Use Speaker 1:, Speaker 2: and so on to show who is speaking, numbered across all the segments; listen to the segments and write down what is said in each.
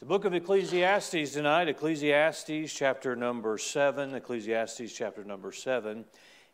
Speaker 1: The book of Ecclesiastes tonight, Ecclesiastes chapter number 7, Ecclesiastes chapter number 7.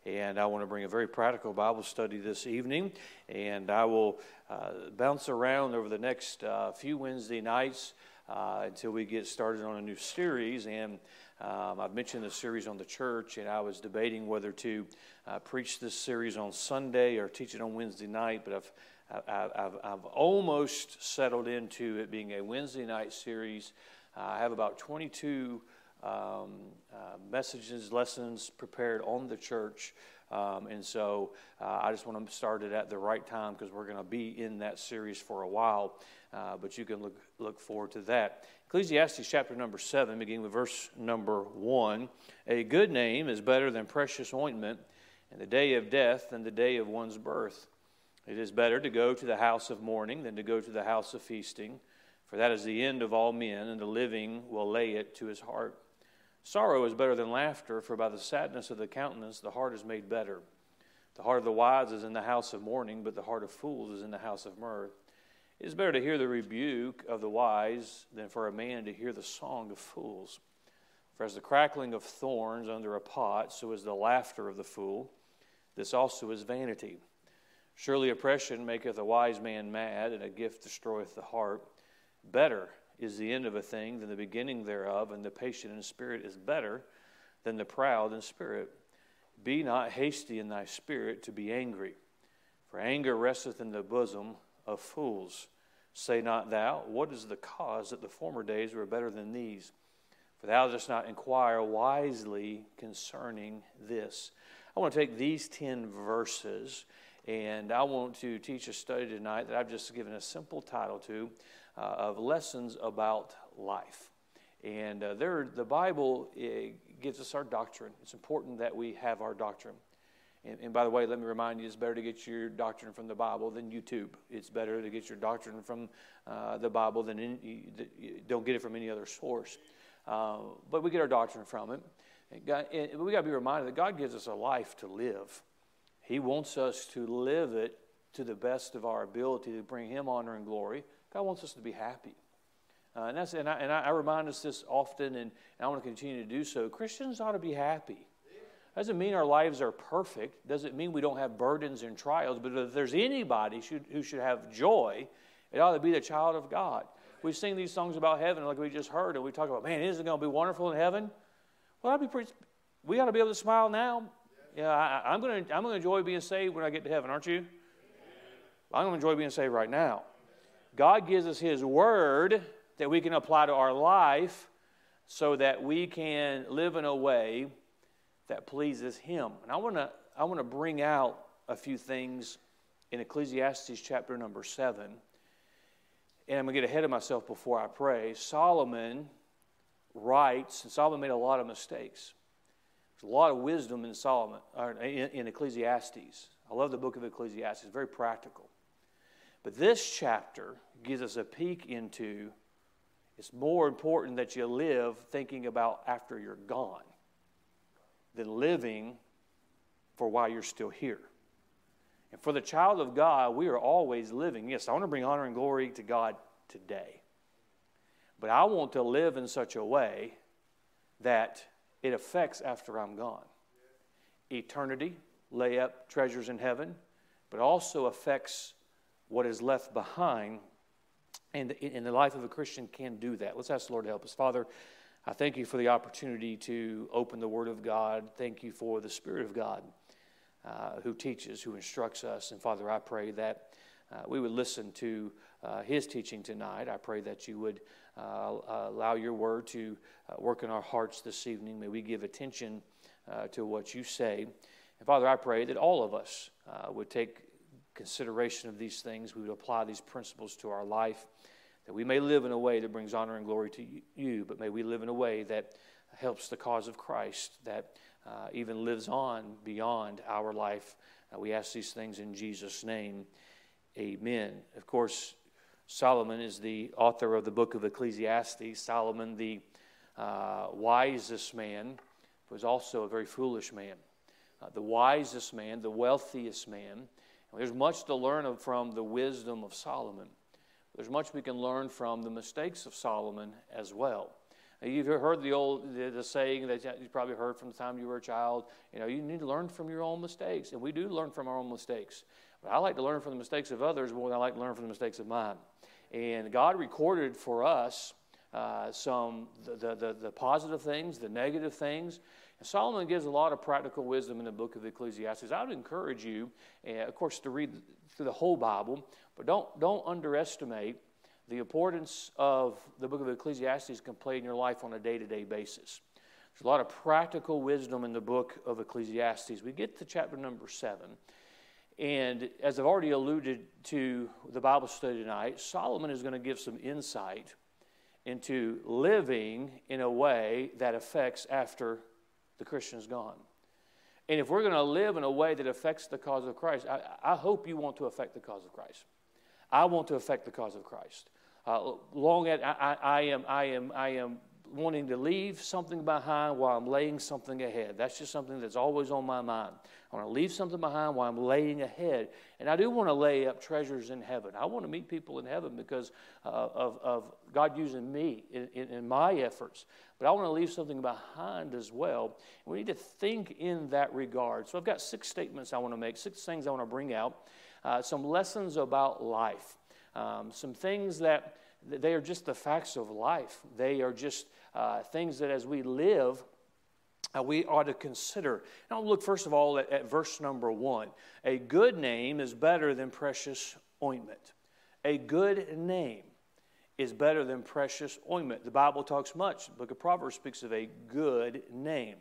Speaker 1: And I want to bring a very practical Bible study this evening. And I will uh, bounce around over the next uh, few Wednesday nights uh, until we get started on a new series. And um, I've mentioned the series on the church, and I was debating whether to uh, preach this series on Sunday or teach it on Wednesday night, but I've I've, I've, almost settled into it being a Wednesday night series. Uh, I have about 22 um, uh, messages, lessons prepared on the church. Um, and so uh, I just want to start it at the right time because we're going to be in that series for a while. Uh, but you can look, look forward to that. Ecclesiastes chapter number 7, beginning with verse number 1. A good name is better than precious ointment, and the day of death than the day of one's birth. It is better to go to the house of mourning than to go to the house of feasting, for that is the end of all men, and the living will lay it to his heart. Sorrow is better than laughter, for by the sadness of the countenance the heart is made better. The heart of the wise is in the house of mourning, but the heart of fools is in the house of mirth. It is better to hear the rebuke of the wise than for a man to hear the song of fools. For as the crackling of thorns under a pot, so is the laughter of the fool. This also is vanity. Surely oppression maketh a wise man mad, and a gift destroyeth the heart. Better is the end of a thing than the beginning thereof, and the patient in spirit is better than the proud in spirit. Be not hasty in thy spirit to be angry, for anger resteth in the bosom of fools. Say not thou, What is the cause that the former days were better than these? For thou dost not inquire wisely concerning this. I want to take these 10 verses and I want to teach a study tonight that I've just given a simple title to uh, of lessons about life. And uh, there, the Bible gives us our doctrine. It's important that we have our doctrine. And, and, by the way, let me remind you, it's better to get your doctrine from the Bible than YouTube. It's better to get your doctrine from uh, the Bible than you don't get it from any other source. Uh, but we get our doctrine from it. And, God, and we got to be reminded that God gives us a life to live. He wants us to live it to the best of our ability to bring Him honor and glory. God wants us to be happy. Uh, and, that's, and, I, and I, remind us this often, and, I want to continue to do so. Christians ought to be happy. Doesn't mean our lives are perfect. Doesn't mean we don't have burdens and trials. But if there's anybody should, who should have joy, it ought to be the child of God. We sing these songs about heaven, like we just heard, and we talk about, man, isn't it going to be wonderful in heaven? Well, I'd be pretty, we ought to be able to smile now yeah, I, am going to I'm going to enjoy being saved when I get to heaven, aren't you? I'm going to enjoy being saved right now. God gives us His Word that we can apply to our life so that we can live in a way that pleases Him. And I want to I want to bring out a few things in Ecclesiastes chapter number seven. And I'm going to get ahead of myself before I pray. Solomon writes, and Solomon made a lot of mistakes. There's a lot of wisdom in Solomon, in, in Ecclesiastes. I love the book of Ecclesiastes, it's very practical. But this chapter gives us a peek into it's more important that you live thinking about after you're gone than living for while you're still here. And for the child of God, we are always living. Yes, I want to bring honor and glory to God today. But I want to live in such a way that it affects after I'm gone. Eternity, lay up treasures in heaven, but also affects what is left behind. And in the life of a Christian can do that. Let's ask the Lord to help us. Father, I thank you for the opportunity to open the Word of God. Thank you for the Spirit of God uh, who teaches, who instructs us. And Father, I pray that uh, we would listen to uh, His teaching tonight. I pray that you would uh, allow your Word to uh, work in our hearts this evening. May we give attention uh, to what you say. And Father, I pray that all of us would take consideration of these things. We would apply these principles to our life, that we may live in a way that brings honor and glory to you, but may we live in a way that helps the cause of Christ, that uh, even lives on beyond our life. Uh, we ask these things in Jesus' name. Amen. Of course, Solomon is the author of the book of Ecclesiastes. Solomon, the uh, wisest man, was also a very foolish man. Uh, the wisest man, the wealthiest man. There's much to learn from the wisdom of Solomon. There's much we can learn from the mistakes of Solomon as well. You've heard the old the, the, saying that you probably heard from the time you were a child. You know, you need to learn from your own mistakes, and we do learn from our own mistakes. But I like to learn from the mistakes of others more than I like to learn from the mistakes of mine. And God recorded for us uh, some the, the, the positive things, the negative things. And Solomon gives a lot of practical wisdom in the book of Ecclesiastes. I would encourage you, uh, of course, to read through the whole Bible, but don't don't underestimate the importance of the book of Ecclesiastes can play in your life on a day to day basis. There's a lot of practical wisdom in the book of Ecclesiastes. We get to chapter number seven. And as I've already alluded to the Bible study tonight, Solomon is going to give some insight into living in a way that affects after the Christian is gone. And if we're going to live in a way that affects the cause of Christ, I, I hope you want to affect the cause of Christ. I want to affect the cause of Christ. Uh, long at, I, I, am, I, am, I am wanting to leave something behind while I'm laying something ahead. That's just something that's always on my mind. I want to leave something behind while I'm laying ahead. And I do want to lay up treasures in heaven. I want to meet people in heaven because uh, of, of God using me in, in, in my efforts. But I want to leave something behind as well. We need to think in that regard. So I've got six statements I want to make, six things I want to bring out, uh, some lessons about life um, some things that they are just the facts of life. They are just uh, things that as we live, uh, we ought to consider. Now, look first of all at, at verse number one. A good name is better than precious ointment. A good name is better than precious ointment. The Bible talks much. The book of Proverbs speaks of a good name.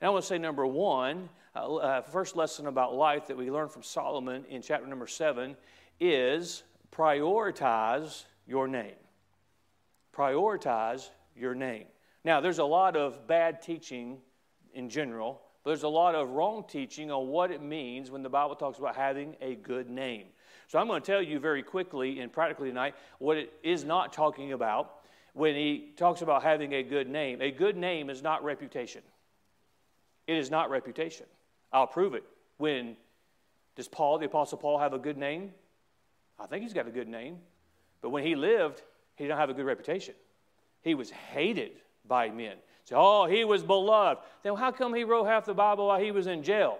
Speaker 1: And I want to say, number one, uh, uh, first lesson about life that we learn from Solomon in chapter number seven is prioritize your name. Prioritize your name. Now, there's a lot of bad teaching in general, but there's a lot of wrong teaching on what it means when the Bible talks about having a good name. So, I'm going to tell you very quickly and practically tonight what it is not talking about when he talks about having a good name. A good name is not reputation. It is not reputation. I'll prove it. When does Paul, the Apostle Paul, have a good name? I think he's got a good name. But when he lived, he didn't have a good reputation. He was hated by men. So, oh, he was beloved. Then how come he wrote half the Bible while he was in jail?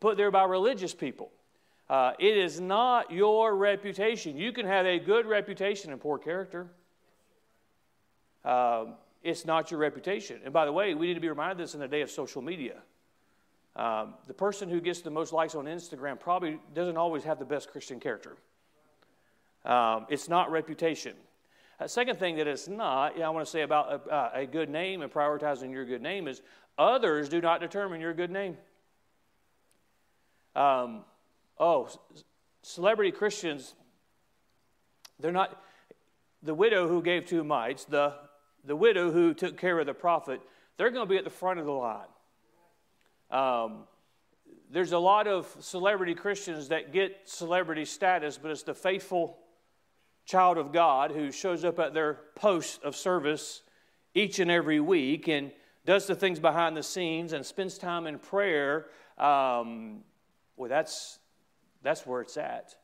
Speaker 1: Put there by religious people. Uh, it is not your reputation. You can have a good reputation and poor character. Uh, it's not your reputation. And by the way, we need to be reminded this in the day of social media. Um, the person who gets the most likes on Instagram probably doesn't always have the best Christian character. Um, it's not reputation. Uh, second thing that it's not, I want to say about a, a good name and prioritizing your good name is others do not determine your good name. Um, oh, celebrity Christians, they're not, the widow who gave two mites, the, the widow who took care of the prophet, they're going to be at the front of the line. Um, there's a lot of celebrity Christians that get celebrity status, but it's the faithful child of God who shows up at their post of service each and every week and does the things behind the scenes and spends time in prayer, um, well, that's, that's where it's at.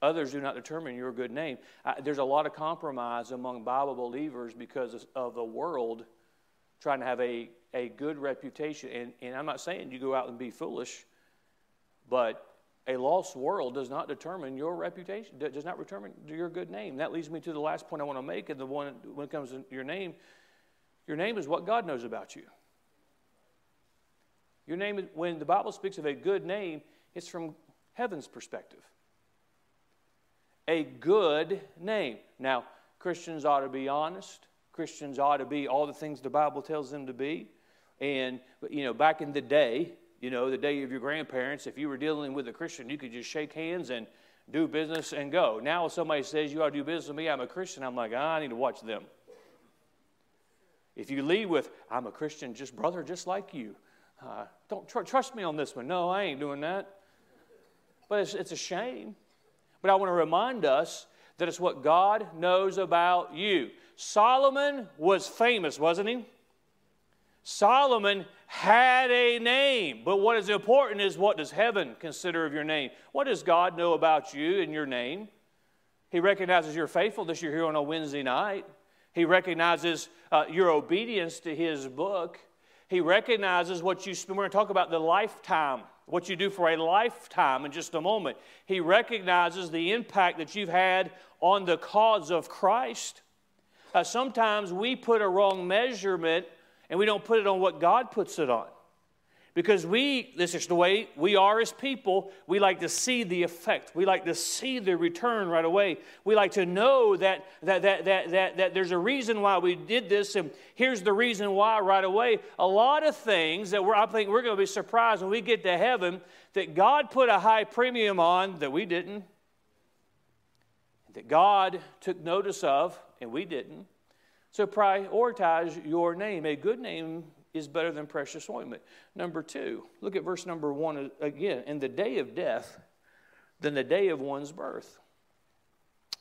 Speaker 1: Others do not determine your good name. Uh, there's a lot of compromise among Bible believers because of, of the world trying to have a, a good reputation. And, and I'm not saying you go out and be foolish, but a lost world does not determine your reputation, does not determine your good name. That leads me to the last point I want to make, and the one when it comes to your name, your name is what God knows about you. Your name, when the Bible speaks of a good name, it's from heaven's perspective. A good name. Now, Christians ought to be honest. Christians ought to be all the things the Bible tells them to be. And, you know, back in the day, you know, the day of your grandparents, if you were dealing with a Christian, you could just shake hands and do business and go. Now, if somebody says you ought to do business with me, I'm a Christian, I'm like, ah, I need to watch them. If you lead with, I'm a Christian, just brother, just like you, uh, don't tr- trust me on this one. No, I ain't doing that. But it's, it's a shame. But I want to remind us that it's what God knows about you. Solomon was famous, wasn't he? Solomon had a name. But what is important is what does heaven consider of your name? What does God know about you and your name? He recognizes your faithfulness. You're here on a Wednesday night. He recognizes uh, your obedience to His book. He recognizes what you spend. We're going to talk about the lifetime, what you do for a lifetime in just a moment. He recognizes the impact that you've had on the cause of Christ. Uh, sometimes we put a wrong measurement and we don't put it on what God puts it on. Because we, this is the way we are as people, we like to see the effect. We like to see the return right away. We like to know that, that, that, that, that, that there's a reason why we did this, and here's the reason why right away. A lot of things that we're, I think we're going to be surprised when we get to heaven that God put a high premium on that we didn't, that God took notice of and we didn't. So prioritize your name. A good name is better than precious ointment. Number two, look at verse number one again. In the day of death, than the day of one's birth.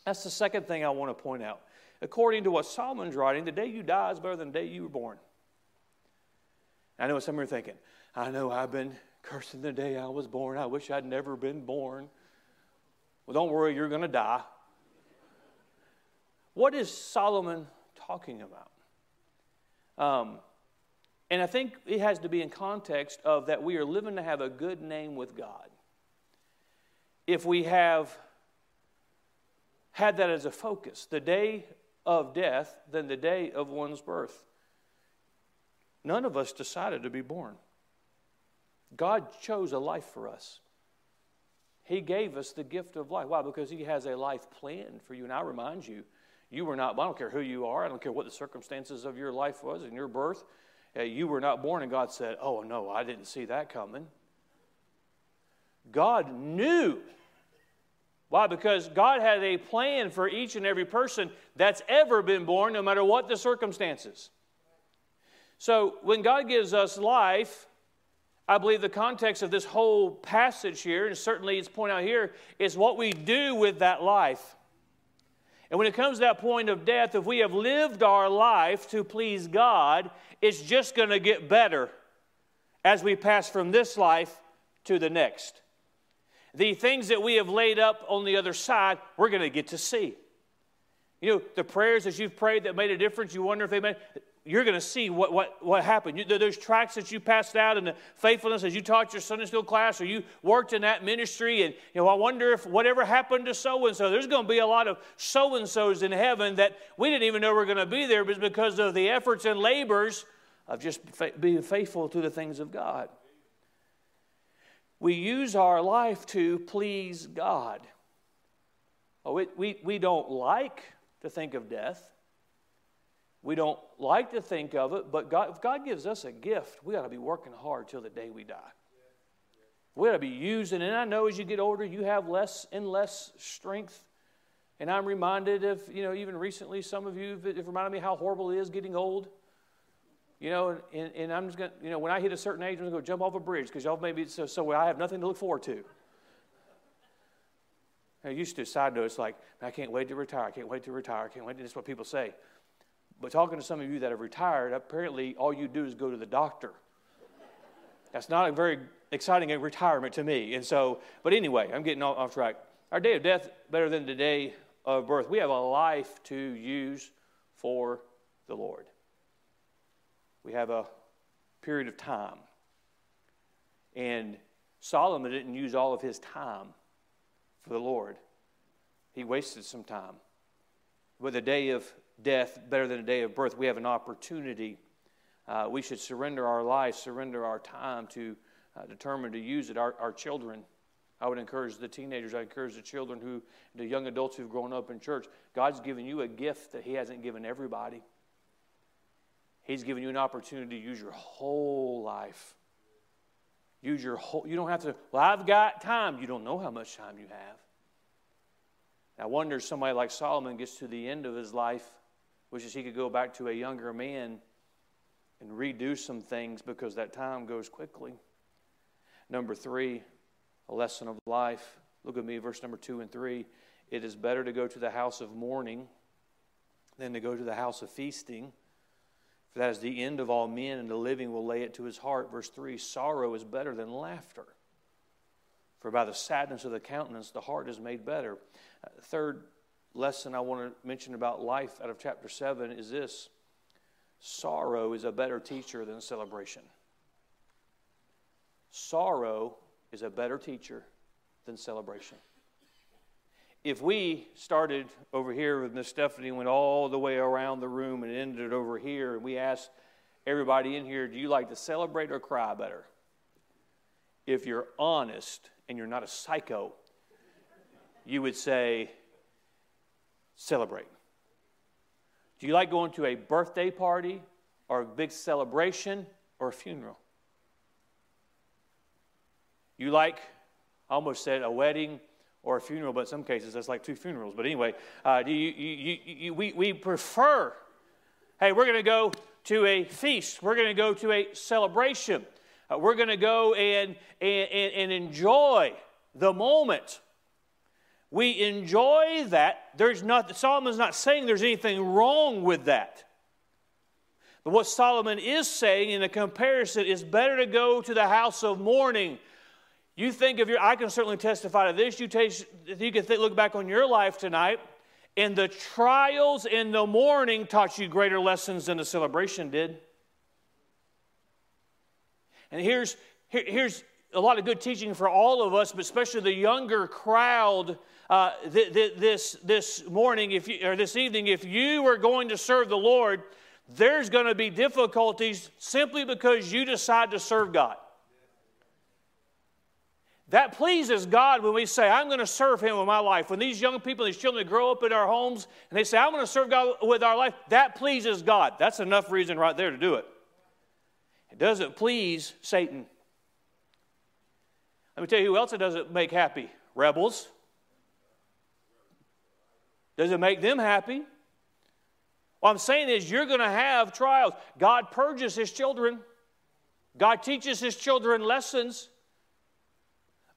Speaker 1: That's the second thing I want to point out. According to what Solomon's writing, the day you die is better than the day you were born. I know what some of you are thinking, I know I've been cursing the day I was born. I wish I'd never been born. Well, don't worry, you're going to die. What is Solomon talking about? Um, and I think it has to be in context of that we are living to have a good name with God. If we have had that as a focus, the day of death than the day of one's birth. None of us decided to be born. God chose a life for us. He gave us the gift of life. Why? Because He has a life planned for you. And I remind you, you were not, I don't care who you are, I don't care what the circumstances of your life was in your birth uh, you were not born, and God said, Oh, no, I didn't see that coming. God knew. Why? Because God had a plan for each and every person that's ever been born, no matter what the circumstances. So when God gives us life, I believe the context of this whole passage here, and certainly it's pointed out here, is what we do with that life. And when it comes to that point of death, if we have lived our life to please God, it's just going to get better as we pass from this life to the next. The things that we have laid up on the other side, we're going to get to see. You know, the prayers that you've prayed that made a difference, you wonder if they made, you're going to see what, what, what happened. You, those tracks that you passed out and the faithfulness as you taught your Sunday school class or you worked in that ministry. And, you know, I wonder if whatever happened to so and so, there's going to be a lot of so and so's in heaven that we didn't even know were going to be there but because of the efforts and labors of just being faithful to the things of God. We use our life to please God. Oh, we, we, we don't like to think of death. We don't like to think of it, but God, if God gives us a gift, we ought to be working hard till the day we die. We ought to be using, it. and I know as you get older, you have less and less strength. And I'm reminded of, you know, even recently, some of you have reminded me how horrible it is getting old. You know, and, and I'm just going to, you know, when I hit a certain age, I'm going to go jump off a bridge because y'all maybe, so, so I have nothing to look forward to. I used to, side note, it's like, I can't wait to retire. I can't wait to retire. I can't wait. That's what people say. But talking to some of you that have retired, apparently all you do is go to the doctor. That's not a very exciting retirement to me. And so, but anyway, I'm getting off track. Our day of death better than the day of birth. We have a life to use for the Lord. We have a period of time. And Solomon didn't use all of his time for the Lord. He wasted some time. With a day of death better than a day of birth. We have an opportunity. Uh, we should surrender our life, surrender our time to uh, determine to use it. Our, our children, I would encourage the teenagers, I encourage the children who, the young adults who've grown up in church. God's given you a gift that He hasn't given everybody. He's given you an opportunity to use your whole life. Use your whole, you don't have to, well, I've got time. You don't know how much time you have. I wonder if somebody like Solomon gets to the end of his life wishes he could go back to a younger man and redo some things because that time goes quickly. Number three, a lesson of life. Look at me, verse number two and three. It is better to go to the house of mourning than to go to the house of feasting. For that is the end of all men, and the living will lay it to his heart. Verse 3 Sorrow is better than laughter. For by the sadness of the countenance, the heart is made better. Uh, third lesson I want to mention about life out of chapter 7 is this sorrow is a better teacher than celebration. Sorrow is a better teacher than celebration. If we started over here with Miss Stephanie went all the way around the room and ended over here, and we asked everybody in here, do you like to celebrate or cry better? If you're honest and you're not a psycho, you would say, celebrate. Do you like going to a birthday party or a big celebration or a funeral? You like, I almost said a wedding or a funeral, but in some cases that's like two funerals. But anyway, uh, you, you, you, we, we prefer, hey, we're going to go to a feast, we're going to go to a celebration, uh, we're going to go and, and, and enjoy the moment. We enjoy that. There's not, Solomon's not saying there's anything wrong with that. But what Solomon is saying in a comparison is better to go to the house of mourning. You think of your, I can certainly testify to this. You, taste, you can think, look back on your life tonight, and the trials in the mourning taught you greater lessons than the celebration did. And here's, here, here's a lot of good teaching for all of us, but especially the younger crowd uh, th- th- this, this morning if you, or this evening. If you are going to serve the Lord, there's going to be difficulties simply because you decide to serve God. That pleases God when we say, I'm going to serve Him with my life. When these young people, these children grow up in our homes and they say, I'm going to serve God with our life, that pleases God. That's enough reason right there to do it. It doesn't please Satan. Let me tell you who else it doesn't make happy rebels. Does it make them happy? What I'm saying is, you're going to have trials. God purges His children, God teaches His children lessons.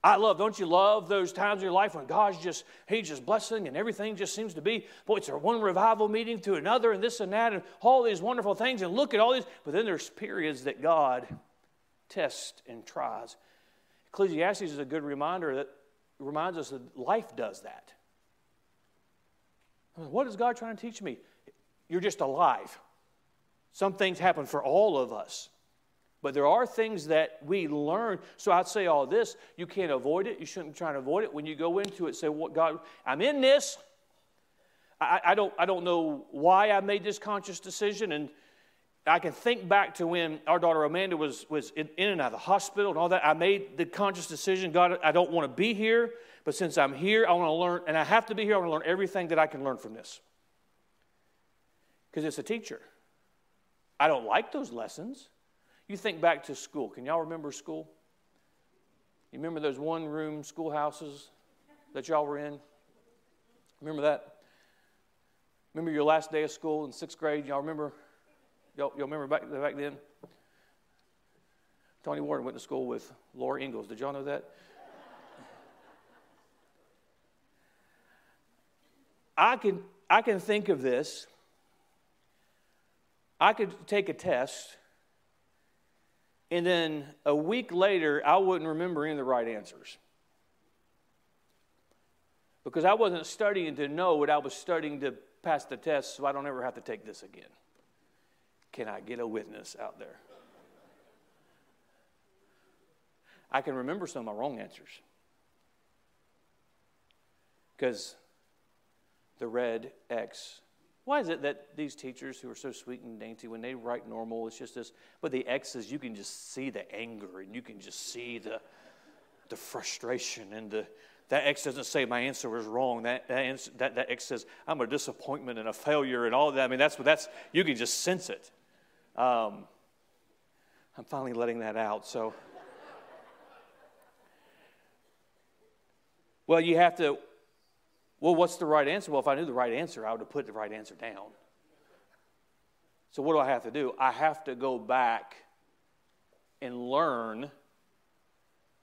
Speaker 1: I love, don't you love those times in your life when God's just, He's just blessing and everything just seems to be, boy, it's one revival meeting to another and this and that and all these wonderful things and look at all these. But then there's periods that God tests and tries. Ecclesiastes is a good reminder that reminds us that life does that. What is God trying to teach me? You're just alive. Some things happen for all of us. But there are things that we learn. So I'd say all this you can't avoid it. You shouldn't try to avoid it. When you go into it, say, What God, I'm in this. I, I, don't, I don't know why I made this conscious decision. And I can think back to when our daughter Amanda was, was in, in and out of the hospital and all that. I made the conscious decision God, I don't want to be here. But since I'm here, I want to learn, and I have to be here, I want to learn everything that I can learn from this. Because it's a teacher. I don't like those lessons. You think back to school. Can y'all remember school? You remember those one room schoolhouses that y'all were in? Remember that? Remember your last day of school in sixth grade? Y'all remember? Y'all, y'all remember back, back then? Tony Warren went to school with Laura Ingalls. Did y'all know that? I can, I can think of this. I could take a test and then a week later, I wouldn't remember any of the right answers. Because I wasn't studying to know what I was studying to pass the test, so I don't ever have to take this again. Can I get a witness out there? I can remember some of my wrong answers. Because the red X why is it that these teachers who are so sweet and dainty, when they write normal, it's just this, but the X's, you can just see the anger and you can just see the, the frustration and the, that X doesn't say my answer was wrong. That, that, that, that X says I'm a disappointment and a failure and all that. I mean, that's what that's, you can just sense it. Um, I'm finally letting that out. So, well, you have to well, what's the right answer? Well, if I knew the right answer, I would have put the right answer down. So, what do I have to do? I have to go back and learn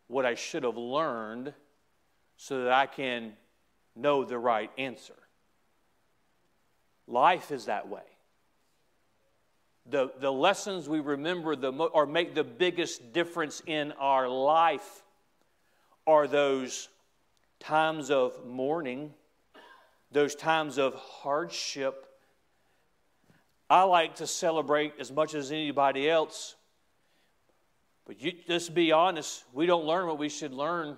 Speaker 1: what I should have learned so that I can know the right answer. Life is that way. The, the lessons we remember the mo- or make the biggest difference in our life are those times of mourning those times of hardship. I like to celebrate as much as anybody else. But you, just be honest, we don't learn what we should learn.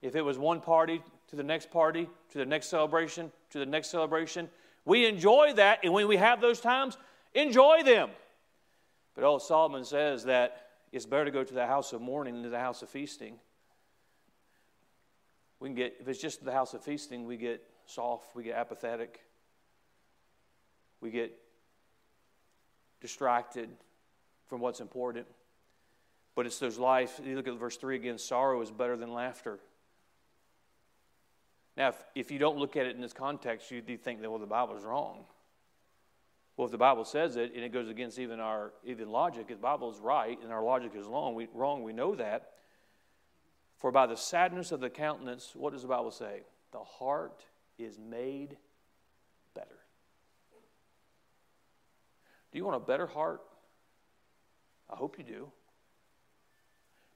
Speaker 1: If it was one party to the next party, to the next celebration, to the next celebration, we enjoy that, and when we have those times, enjoy them. But old Solomon says that it's better to go to the house of mourning than to the house of feasting. We can get, if it's just the house of feasting, we get soft, we get apathetic, we get distracted from what's important. But it's those life, you look at verse 3 again sorrow is better than laughter. Now, if, if you don't look at it in this context, you think that, well, the Bible's wrong. Well, if the Bible says it and it goes against even our even logic, if the Bible is right and our logic is wrong, we, wrong, we know that. For by the sadness of the countenance, what does the Bible say? The heart is made better. Do you want a better heart? I hope you do.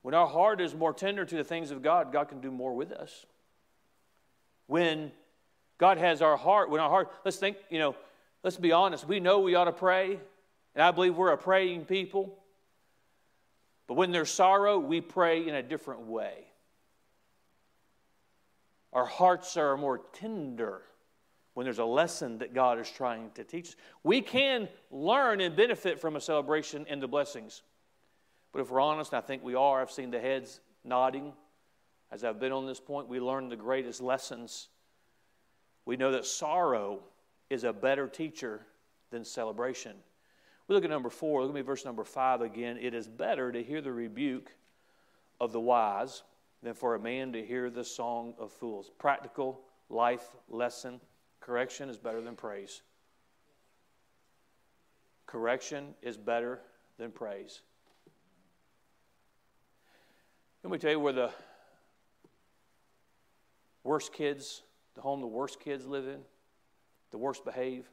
Speaker 1: When our heart is more tender to the things of God, God can do more with us. When God has our heart, when our heart, let's think, you know, let's be honest. We know we ought to pray, and I believe we're a praying people. But when there's sorrow, we pray in a different way. Our hearts are more tender when there's a lesson that God is trying to teach us. We can learn and benefit from a celebration and the blessings. But if we're honest, I think we are, I've seen the heads nodding as I've been on this point. We learn the greatest lessons. We know that sorrow is a better teacher than celebration. We look at number four. Look at me, verse number five again. It is better to hear the rebuke of the wise than for a man to hear the song of fools. Practical life lesson correction is better than praise. Correction is better than praise. Let me tell you where the worst kids, the home the worst kids live in, the worst behave,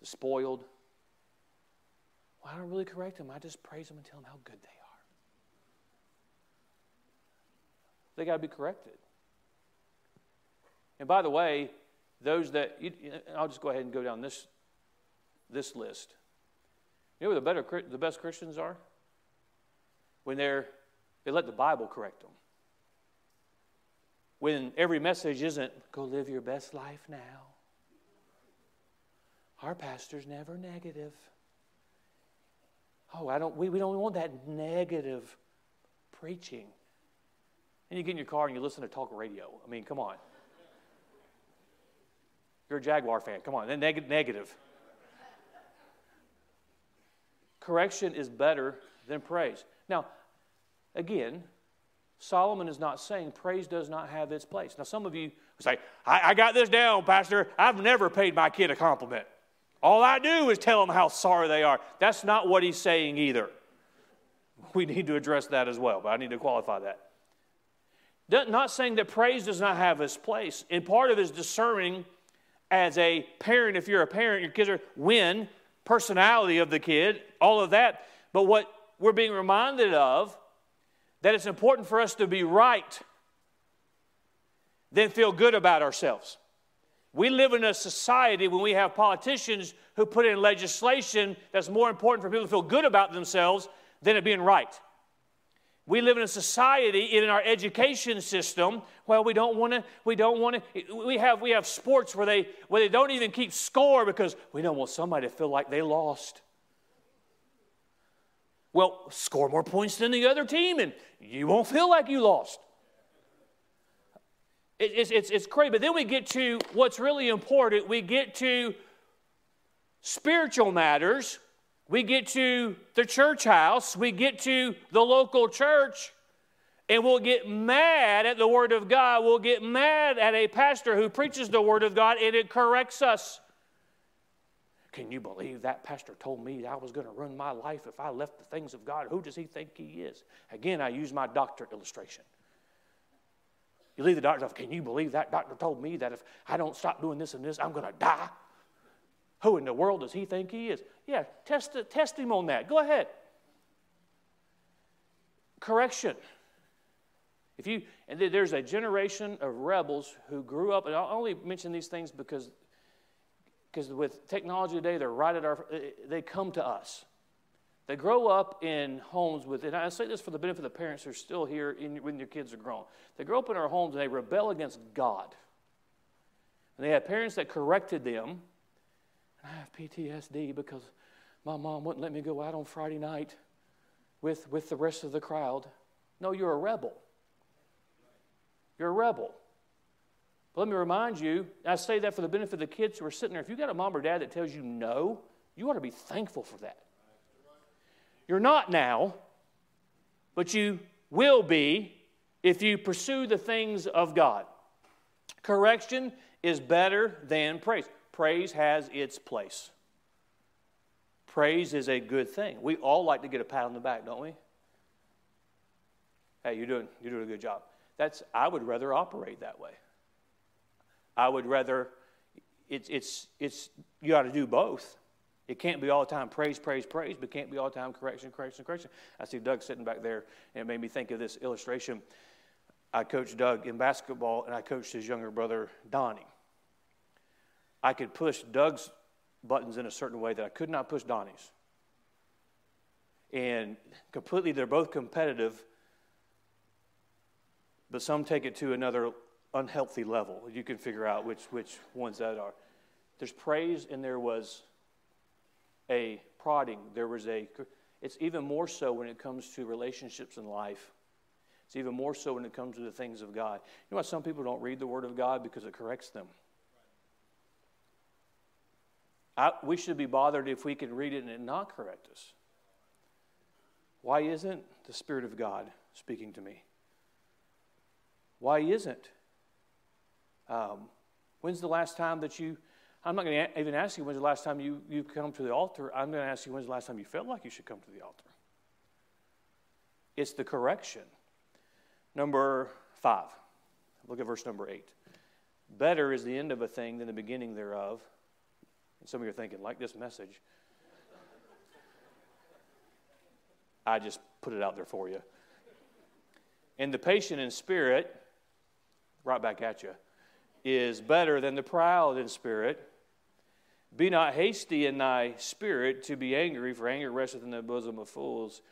Speaker 1: the spoiled. Well, I don't really correct them. I just praise them and tell them how good they are. They got to be corrected. And by the way, those that, you, I'll just go ahead and go down this, this list. You know where the, better, the best Christians are? When they're, they let the Bible correct them. When every message isn't, go live your best life now. Our pastor's never negative. Oh, I don't, we, we don't want that negative preaching. And you get in your car and you listen to talk radio. I mean, come on. You're a Jaguar fan. Come on. Then neg- negative. Correction is better than praise. Now, again, Solomon is not saying praise does not have its place. Now, some of you say, I, I got this down, Pastor. I've never paid my kid a compliment. All I do is tell them how sorry they are. That's not what he's saying either. We need to address that as well, but I need to qualify that. Not saying that praise does not have its place. And part of it is discerning as a parent, if you're a parent, your kids are when, personality of the kid, all of that. But what we're being reminded of, that it's important for us to be right then feel good about ourselves. We live in a society when we have politicians who put in legislation that's more important for people to feel good about themselves than it being right. We live in a society in our education system well we don't want to we don't want to we have we have sports where they where they don't even keep score because we don't want somebody to feel like they lost. Well, score more points than the other team and you won't feel like you lost. It, it's, it's, it's crazy. But then we get to what's really important. We get to spiritual matters we get to the church house, we get to the local church, and we'll get mad at the Word of God. We'll get mad at a pastor who preaches the Word of God and it corrects us. Can you believe that pastor told me I was going to ruin my life if I left the things of God? Who does he think he is? Again, I use my doctor illustration. You leave the doctor's office. Can you believe that doctor told me that if I don't stop doing this and this, I'm going to die? Who in the world does he think he is? Yeah, test, test him on that. Go ahead. Correction. If you, and there's a generation of rebels who grew up, and I only mention these things because, because with technology today, they're right at our, they come to us. They grow up in homes with, and I say this for the benefit of the parents who are still here in, when your kids are grown. They grow up in our homes and they rebel against God. And they have parents that corrected them. And I have PTSD because my mom wouldn't let me go out on Friday night with, with the rest of the crowd. No, you're a rebel. You're a rebel. But let me remind you, I say that for the benefit of the kids who are sitting there. If you've got a mom or dad that tells you no, you ought to be thankful for that. You're not now, but you will be if you pursue the things of God. Correction is better than praise. Praise has its place. Praise is a good thing. We all like to get a pat on the back, don't we? Hey, you're doing, you're doing a good job. That's, I would rather operate that way. I would rather, it's, it's, it's, you ought to do both. It can't be all the time praise, praise, praise, but it can't be all the time correction, correction, correction. I see Doug sitting back there, and it made me think of this illustration. I coached Doug in basketball, and I coached his younger brother, Donnie. I could push Doug's buttons in a certain way that I could not push Donnie's. And completely, they're both competitive, but some take it to another unhealthy level. You can figure out which, which ones that are. There's praise, and there was a prodding. There was a, it's even more so when it comes to relationships in life. It's even more so when it comes to the things of God. You know why some people don't read the Word of God? Because it corrects them. I, we should be bothered if we can read it and it not correct us. Why isn't the Spirit of God speaking to me? Why isn't? Um, when's the last time that you I'm not going to even ask you when's the last time you, you come to the altar. I'm going to ask you when's the last time you felt like you should come to the altar. It's the correction. Number five. Look at verse number eight. Better is the end of a thing than the beginning thereof. And some of you are thinking, like this message. I just put it out there for you. And the patient in spirit, right back at you, is better than the proud in spirit. Be not hasty in thy spirit to be angry, for anger resteth in the bosom of fools.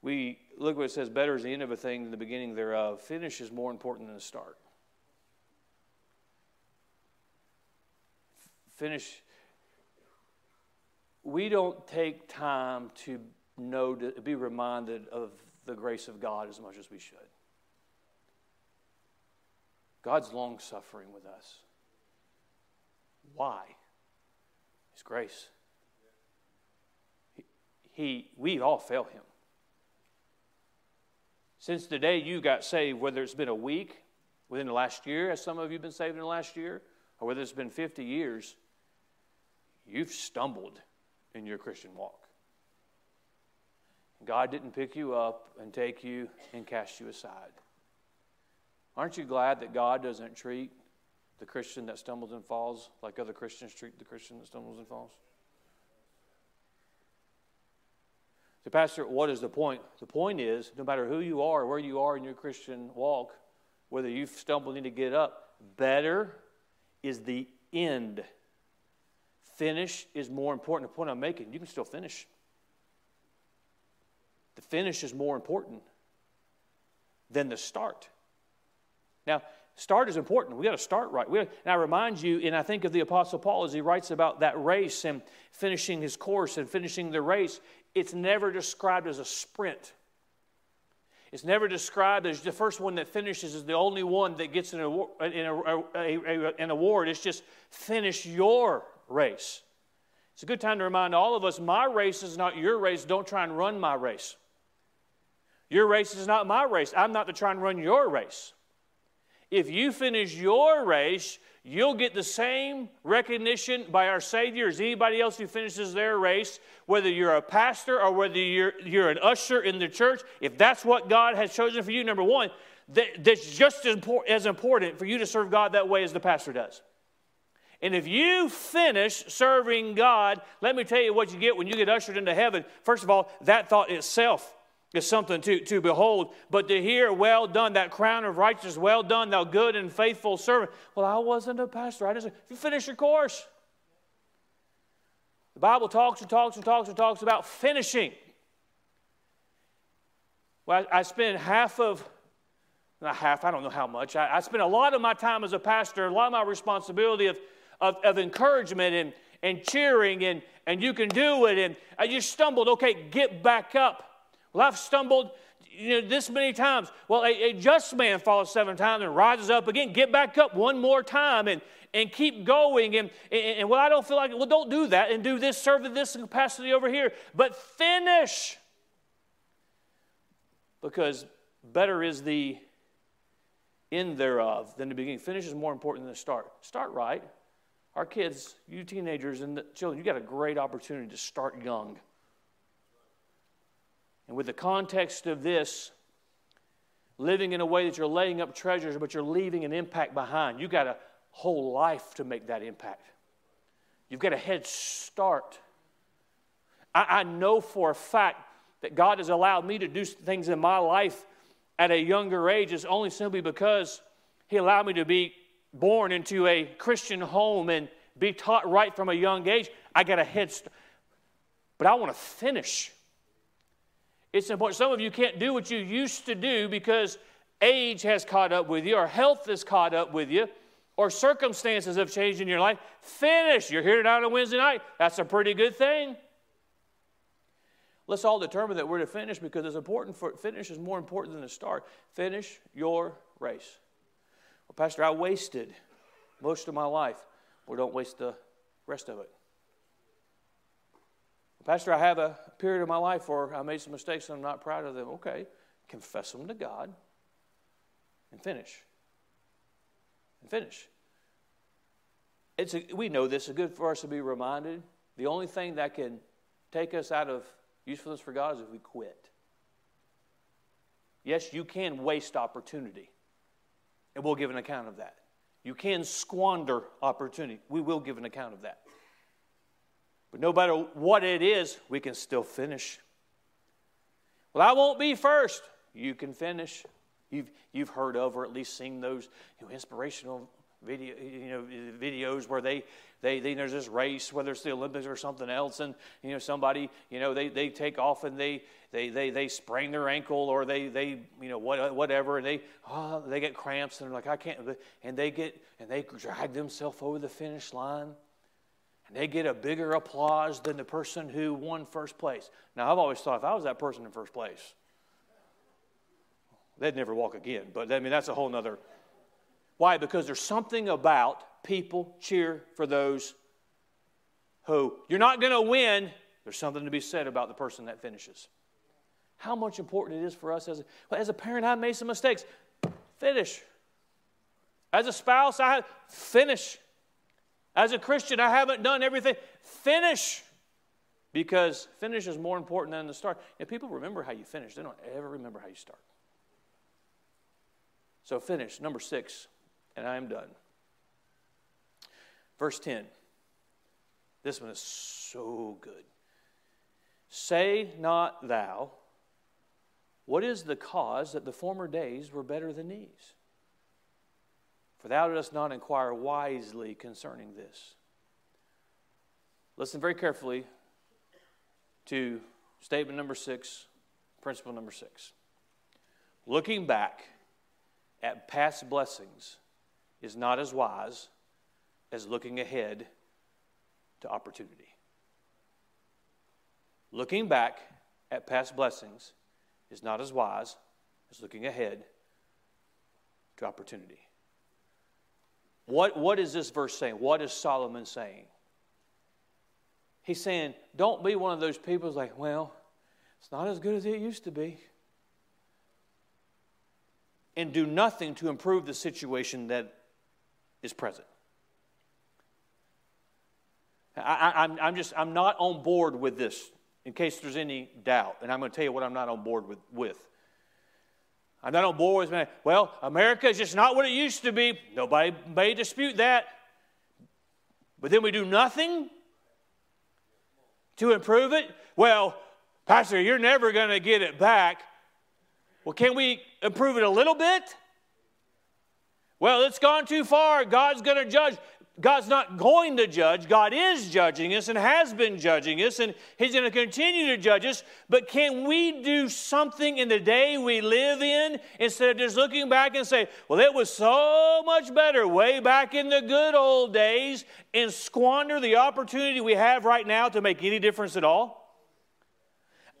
Speaker 1: We look what it says better is the end of a thing than the beginning thereof. Finish is more important than the start. Finish. We don't take time to know, to be reminded of the grace of God as much as we should. God's long suffering with us. Why? His grace. He, he, we all fail him. Since the day you got saved, whether it's been a week, within the last year, as some of you have been saved in the last year, or whether it's been 50 years, you've stumbled in your Christian walk. God didn't pick you up and take you and cast you aside. Aren't you glad that God doesn't treat the Christian that stumbles and falls like other Christians treat the Christian that stumbles and falls? So, Pastor, what is the point? The point is no matter who you are, where you are in your Christian walk, whether you've stumbled to get up, better is the end. Finish is more important. The point I'm making, you can still finish. The finish is more important than the start. Now, Start is important. We got to start right. We, and I remind you, and I think of the Apostle Paul as he writes about that race and finishing his course and finishing the race. It's never described as a sprint. It's never described as the first one that finishes is the only one that gets an award. An award. It's just finish your race. It's a good time to remind all of us my race is not your race. Don't try and run my race. Your race is not my race. I'm not to try and run your race. If you finish your race, you'll get the same recognition by our Savior as anybody else who finishes their race, whether you're a pastor or whether you're, you're an usher in the church. If that's what God has chosen for you, number one, that, that's just as, as important for you to serve God that way as the pastor does. And if you finish serving God, let me tell you what you get when you get ushered into heaven. First of all, that thought itself is something to, to behold. But to hear, well done, that crown of righteousness, well done, thou good and faithful servant. Well, I wasn't a pastor. I just, you finish your course. The Bible talks and talks and talks and talks about finishing. Well, I, I spend half of, not half, I don't know how much. I, I spend a lot of my time as a pastor, a lot of my responsibility of, of, of encouragement and, and cheering and, and you can do it. And I just stumbled. Okay, get back up. I've stumbled you know, this many times. Well, a, a, just man falls seven times and rises up again. Get back up one more time and, and keep going. And, and, and well, I don't feel like, well, don't do that and do this, serve in this capacity over here. But finish. Because better is the end thereof than the beginning. Finish is more important than the start. Start right. Our kids, you teenagers and children, you got a great opportunity to start young. And with the context of this, living in a way that you're laying up treasures, but you're leaving an impact behind, you've got a whole life to make that impact. You've got a head start. I, I know for a fact that God has allowed me to do things in my life at a younger age is only simply because He allowed me to be born into a Christian home and be taught right from a young age, I got a head start. But I want to finish. It's important. Some of you can't do what you used to do because age has caught up with you, or health has caught up with you, or circumstances have changed in your life. Finish. You're here tonight on Wednesday night. That's a pretty good thing. Let's all determine that we're to finish because it's important for finish is more important than the start. Finish your race. Well, Pastor, I wasted most of my life. Well, don't waste the rest of it. Pastor, I have a period of my life where I made some mistakes and I'm not proud of them. Okay, confess them to God and finish. And finish. It's a, we know this. It's good for us to be reminded. The only thing that can take us out of usefulness for God is if we quit. Yes, you can waste opportunity, and we'll give an account of that. You can squander opportunity. We will give an account of that. But no matter what it is, we can still finish. Well, I won't be first. You can finish. You've, you've heard of or at least seen those you know, inspirational video, you know, videos where they, they, they, there's this race, whether it's the Olympics or something else, and you know somebody, you know, they, they take off and they, they, they, they sprain their ankle or they, they you know, whatever, and they, oh, they get cramps and they're like, I can't, and they get, and they drag themselves over the finish line. And they get a bigger applause than the person who won first place. Now, I've always thought if I was that person in first place, they'd never walk again. But I mean, that's a whole nother. Why? Because there's something about people cheer for those who you're not going to win. There's something to be said about the person that finishes. How much important it is for us as a, well, as a parent, I made some mistakes. Finish. As a spouse, I finish. As a Christian, I haven't done everything. Finish. Because finish is more important than the start. If people remember how you finish, they don't ever remember how you start. So finish. Number six, and I am done. Verse 10. This one is so good. Say not thou, what is the cause that the former days were better than these? For thou dost not inquire wisely concerning this. Listen very carefully to statement number six, principle number six. Looking back at past blessings is not as wise as looking ahead to opportunity. Looking back at past blessings is not as wise as looking ahead to opportunity. What, what is this verse saying? What is Solomon saying? He's saying, don't be one of those people who's like, well, it's not as good as it used to be. And do nothing to improve the situation that is present. I, am I'm, I'm just, I'm not on board with this in case there's any doubt. And I'm going to tell you what I'm not on board with. with. Not on board with, well, America is just not what it used to be. Nobody may dispute that. But then we do nothing to improve it. Well, Pastor, you're never going to get it back. Well, can we improve it a little bit? Well, it's gone too far. God's going to judge. God's not going to judge. God is judging us and has been judging us, and He's going to continue to judge us. But can we do something in the day we live in instead of just looking back and say, well, it was so much better way back in the good old days and squander the opportunity we have right now to make any difference at all?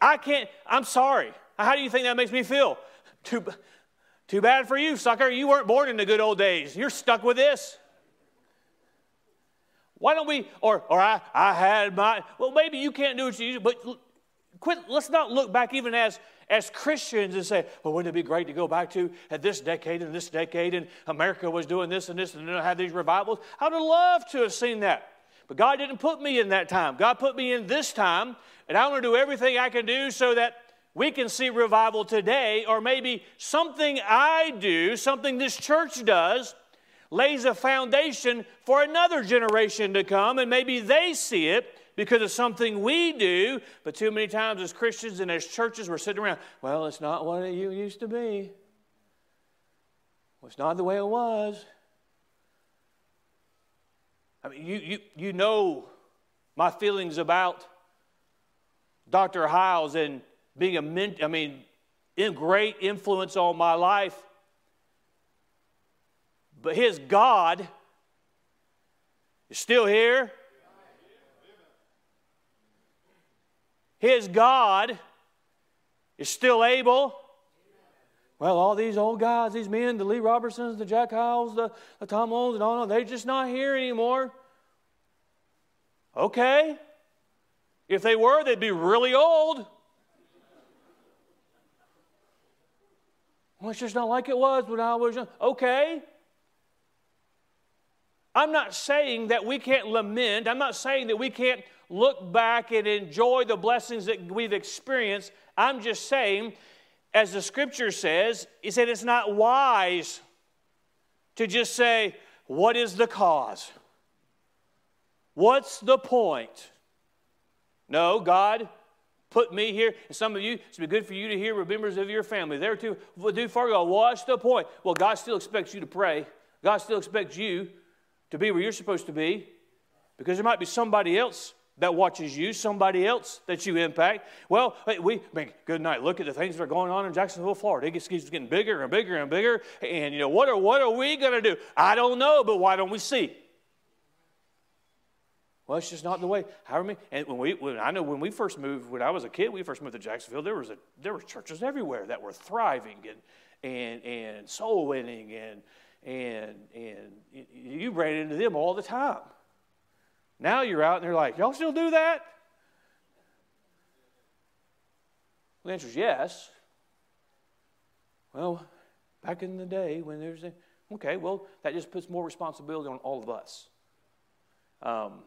Speaker 1: I can't, I'm sorry. How do you think that makes me feel? Too, too bad for you, sucker. You weren't born in the good old days. You're stuck with this. Why don't we, or, or I, I had my, well, maybe you can't do what you do, but quit, let's not look back even as, as Christians and say, well, wouldn't it be great to go back to at this decade and this decade and America was doing this and this and have these revivals? I would have loved to have seen that. But God didn't put me in that time. God put me in this time, and I want to do everything I can do so that we can see revival today, or maybe something I do, something this church does, lays a foundation for another generation to come, and maybe they see it because of something we do. But too many times as Christians and as churches, we're sitting around, well, it's not what it used to be. Well, it's not the way it was. I mean, you, you, you know my feelings about Dr. Hyles and being a ment- I mean, in great influence on my life. But his God is still here. His God is still able. Well, all these old guys, these men, the Lee Robersons, the Jack Hyles, the, the Tom Owens, and all, they're just not here anymore. Okay. If they were, they'd be really old. Well, it's just not like it was when I was young. Okay. I'm not saying that we can't lament. I'm not saying that we can't look back and enjoy the blessings that we've experienced. I'm just saying as the scripture says, he said it's not wise to just say, What is the cause? What's the point? No, God put me here. And some of you, it's good for you to hear members of your family. They're too do far go. What's the point? Well, God still expects you to pray. God still expects you to be where you're supposed to be. Because there might be somebody else that watches you, somebody else that you impact. Well, we, I mean, good night. Look at the things that are going on in Jacksonville, Florida. It keeps getting bigger and bigger and bigger. And, you know, what are, what are we going to do? I don't know, but why don't we see? Well, it's just not the way. However many, and when we, when, I know when we first moved, when I was a kid, we first moved to Jacksonville. There was a, there were churches everywhere that were thriving and and and soul winning and and and you ran into them all the time. Now you're out and they're like, y'all still do that? Well, the answer is yes. Well, back in the day when there's a, okay, well, that just puts more responsibility on all of us. Um,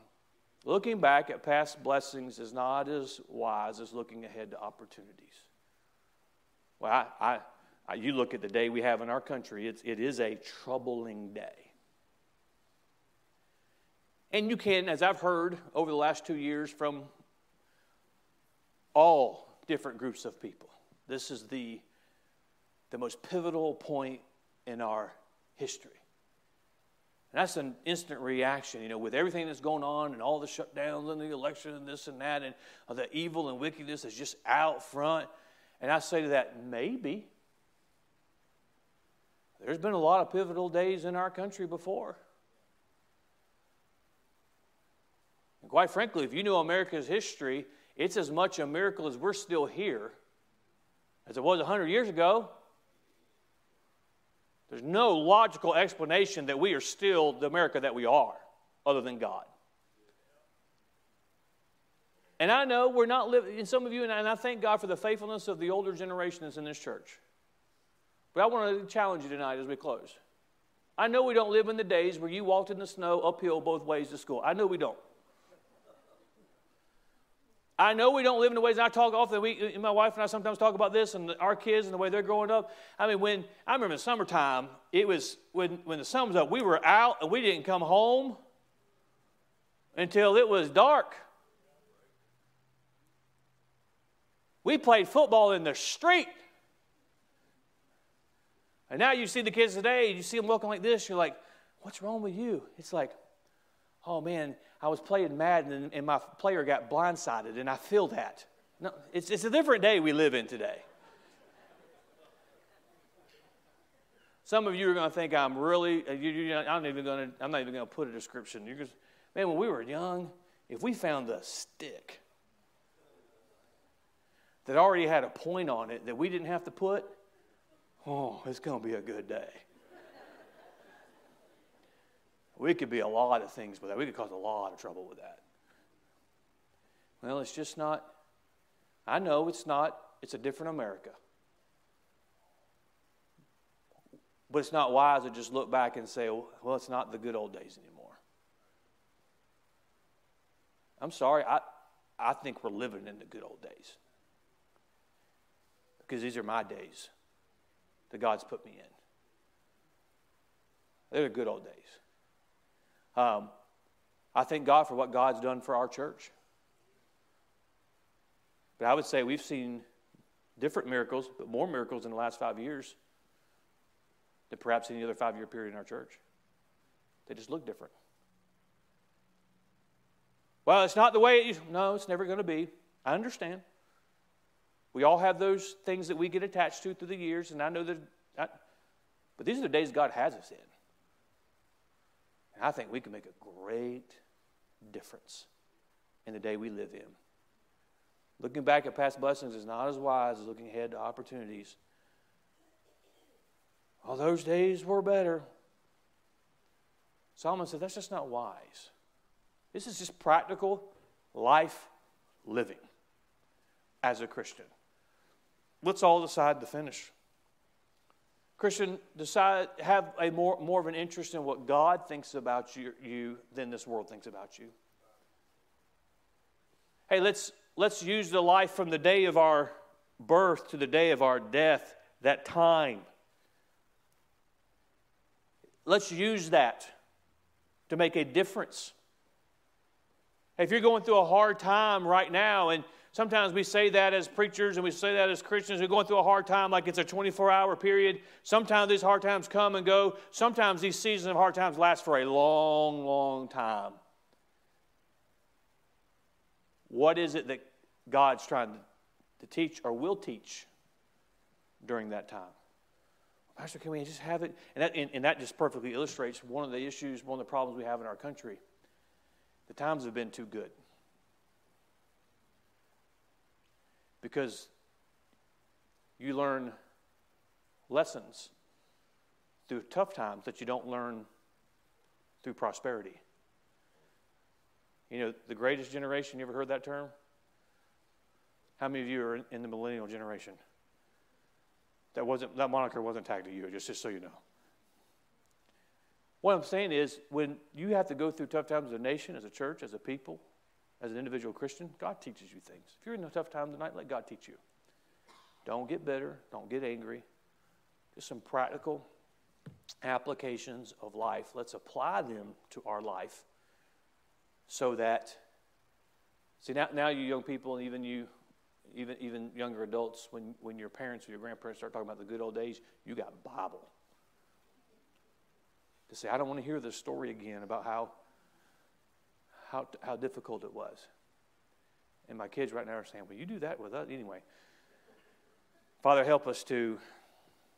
Speaker 1: looking back at past blessings is not as wise as looking ahead to opportunities. Well, I, I, I Uh, you look at the day we have in our country, it's, it is a troubling day. And you can, as I've heard over the last two years from all different groups of people, this is the, the most pivotal point in our history. And that's an instant reaction, you know, with everything that's going on and all the shutdowns and the election and this and that and uh, the evil and wickedness is just out front. And I say to that, maybe. There's been a lot of pivotal days in our country before. And quite frankly, if you know America's history, it's as much a miracle as we're still here as it was 100 years ago. There's no logical explanation that we are still the America that we are, other than God. And I know we're not living, and some of you, and I thank God for the faithfulness of the older generations in this church. But I want to challenge you tonight as we close. I know we don't live in the days where you walked in the snow uphill both ways to school. I know we don't. I know we don't live in the ways I talk often. We, my wife and I sometimes talk about this and our kids and the way they're growing up. I mean, when I remember in summertime, it was when, when the sun was up, we were out and we didn't come home until it was dark. We played football in the street. And now you see the kids today, you see them looking like this, you're like, what's wrong with you? It's like, oh man, I was playing Madden and, and my player got blindsided, and I feel that. No, it's, it's a different day we live in today. Some of you are going to think I'm really, uh, you, you, I'm, even going to, I'm not even going to put a description. You're just, man, when we were young, if we found a stick that already had a point on it that we didn't have to put, oh, it's going to be a good day. We could be a lot of things with that. We could cause a lot of trouble with that. Well, it's just not, I know it's not, it's a different America. But it's not wise to just look back and say, well, it's not the good old days anymore. I'm sorry, I, I think we're living in the good old days. Because these are my days that God's put me in. They're the good old days. Um, I thank God for what God's done for our church. But I would say we've seen different miracles, but more miracles in the last five years than perhaps any other five year period in our church. They just look different. Well, it's not the way it used. No, it's never going to be. I understand. We all have those things that we get attached to through the years, and I know that. But these are the days God has us in. And I think we can make a great difference in the day we live in. Looking back at past blessings is not as wise as looking ahead to opportunities. All those days were better. Solomon said that's just not wise. This is just practical life living as a Christian. Let's all decide to finish. Christian, decide have a more, more of an interest in what God thinks about you, you than this world thinks about you. Hey, let's let's use the life from the day of our birth to the day of our death, that time. Let's use that to make a difference. If you're going through a hard time right now, and sometimes we say that as preachers and we say that as Christians, we're going through a hard time like it's a 24 hour period. Sometimes these hard times come and go. Sometimes these seasons of hard times last for a long, long time. What is it that God's trying to teach or will teach during that time? Pastor, can we just have it? And that, and, and that just perfectly illustrates one of the issues, one of the problems we have in our country. The times have been too good. Because you learn lessons through tough times that you don't learn through prosperity. You know, the greatest generation, you ever heard that term? How many of you are in the millennial generation? That wasn't that moniker wasn't tagged to you, just, just so you know. What I'm saying is, when you have to go through tough times as a nation, as a church, as a people, as an individual Christian, God teaches you things. If you're in a tough time tonight, let God teach you. Don't get bitter, don't get angry. Just some practical applications of life. Let's apply them to our life so that, see, now, now you young people, and even you, even, even younger adults, when, when your parents or your grandparents start talking about the good old days, you got Bible to say, I don't want to hear this story again about how, how, how difficult it was. And my kids right now are saying, Well, you do that with us anyway. Father, help us to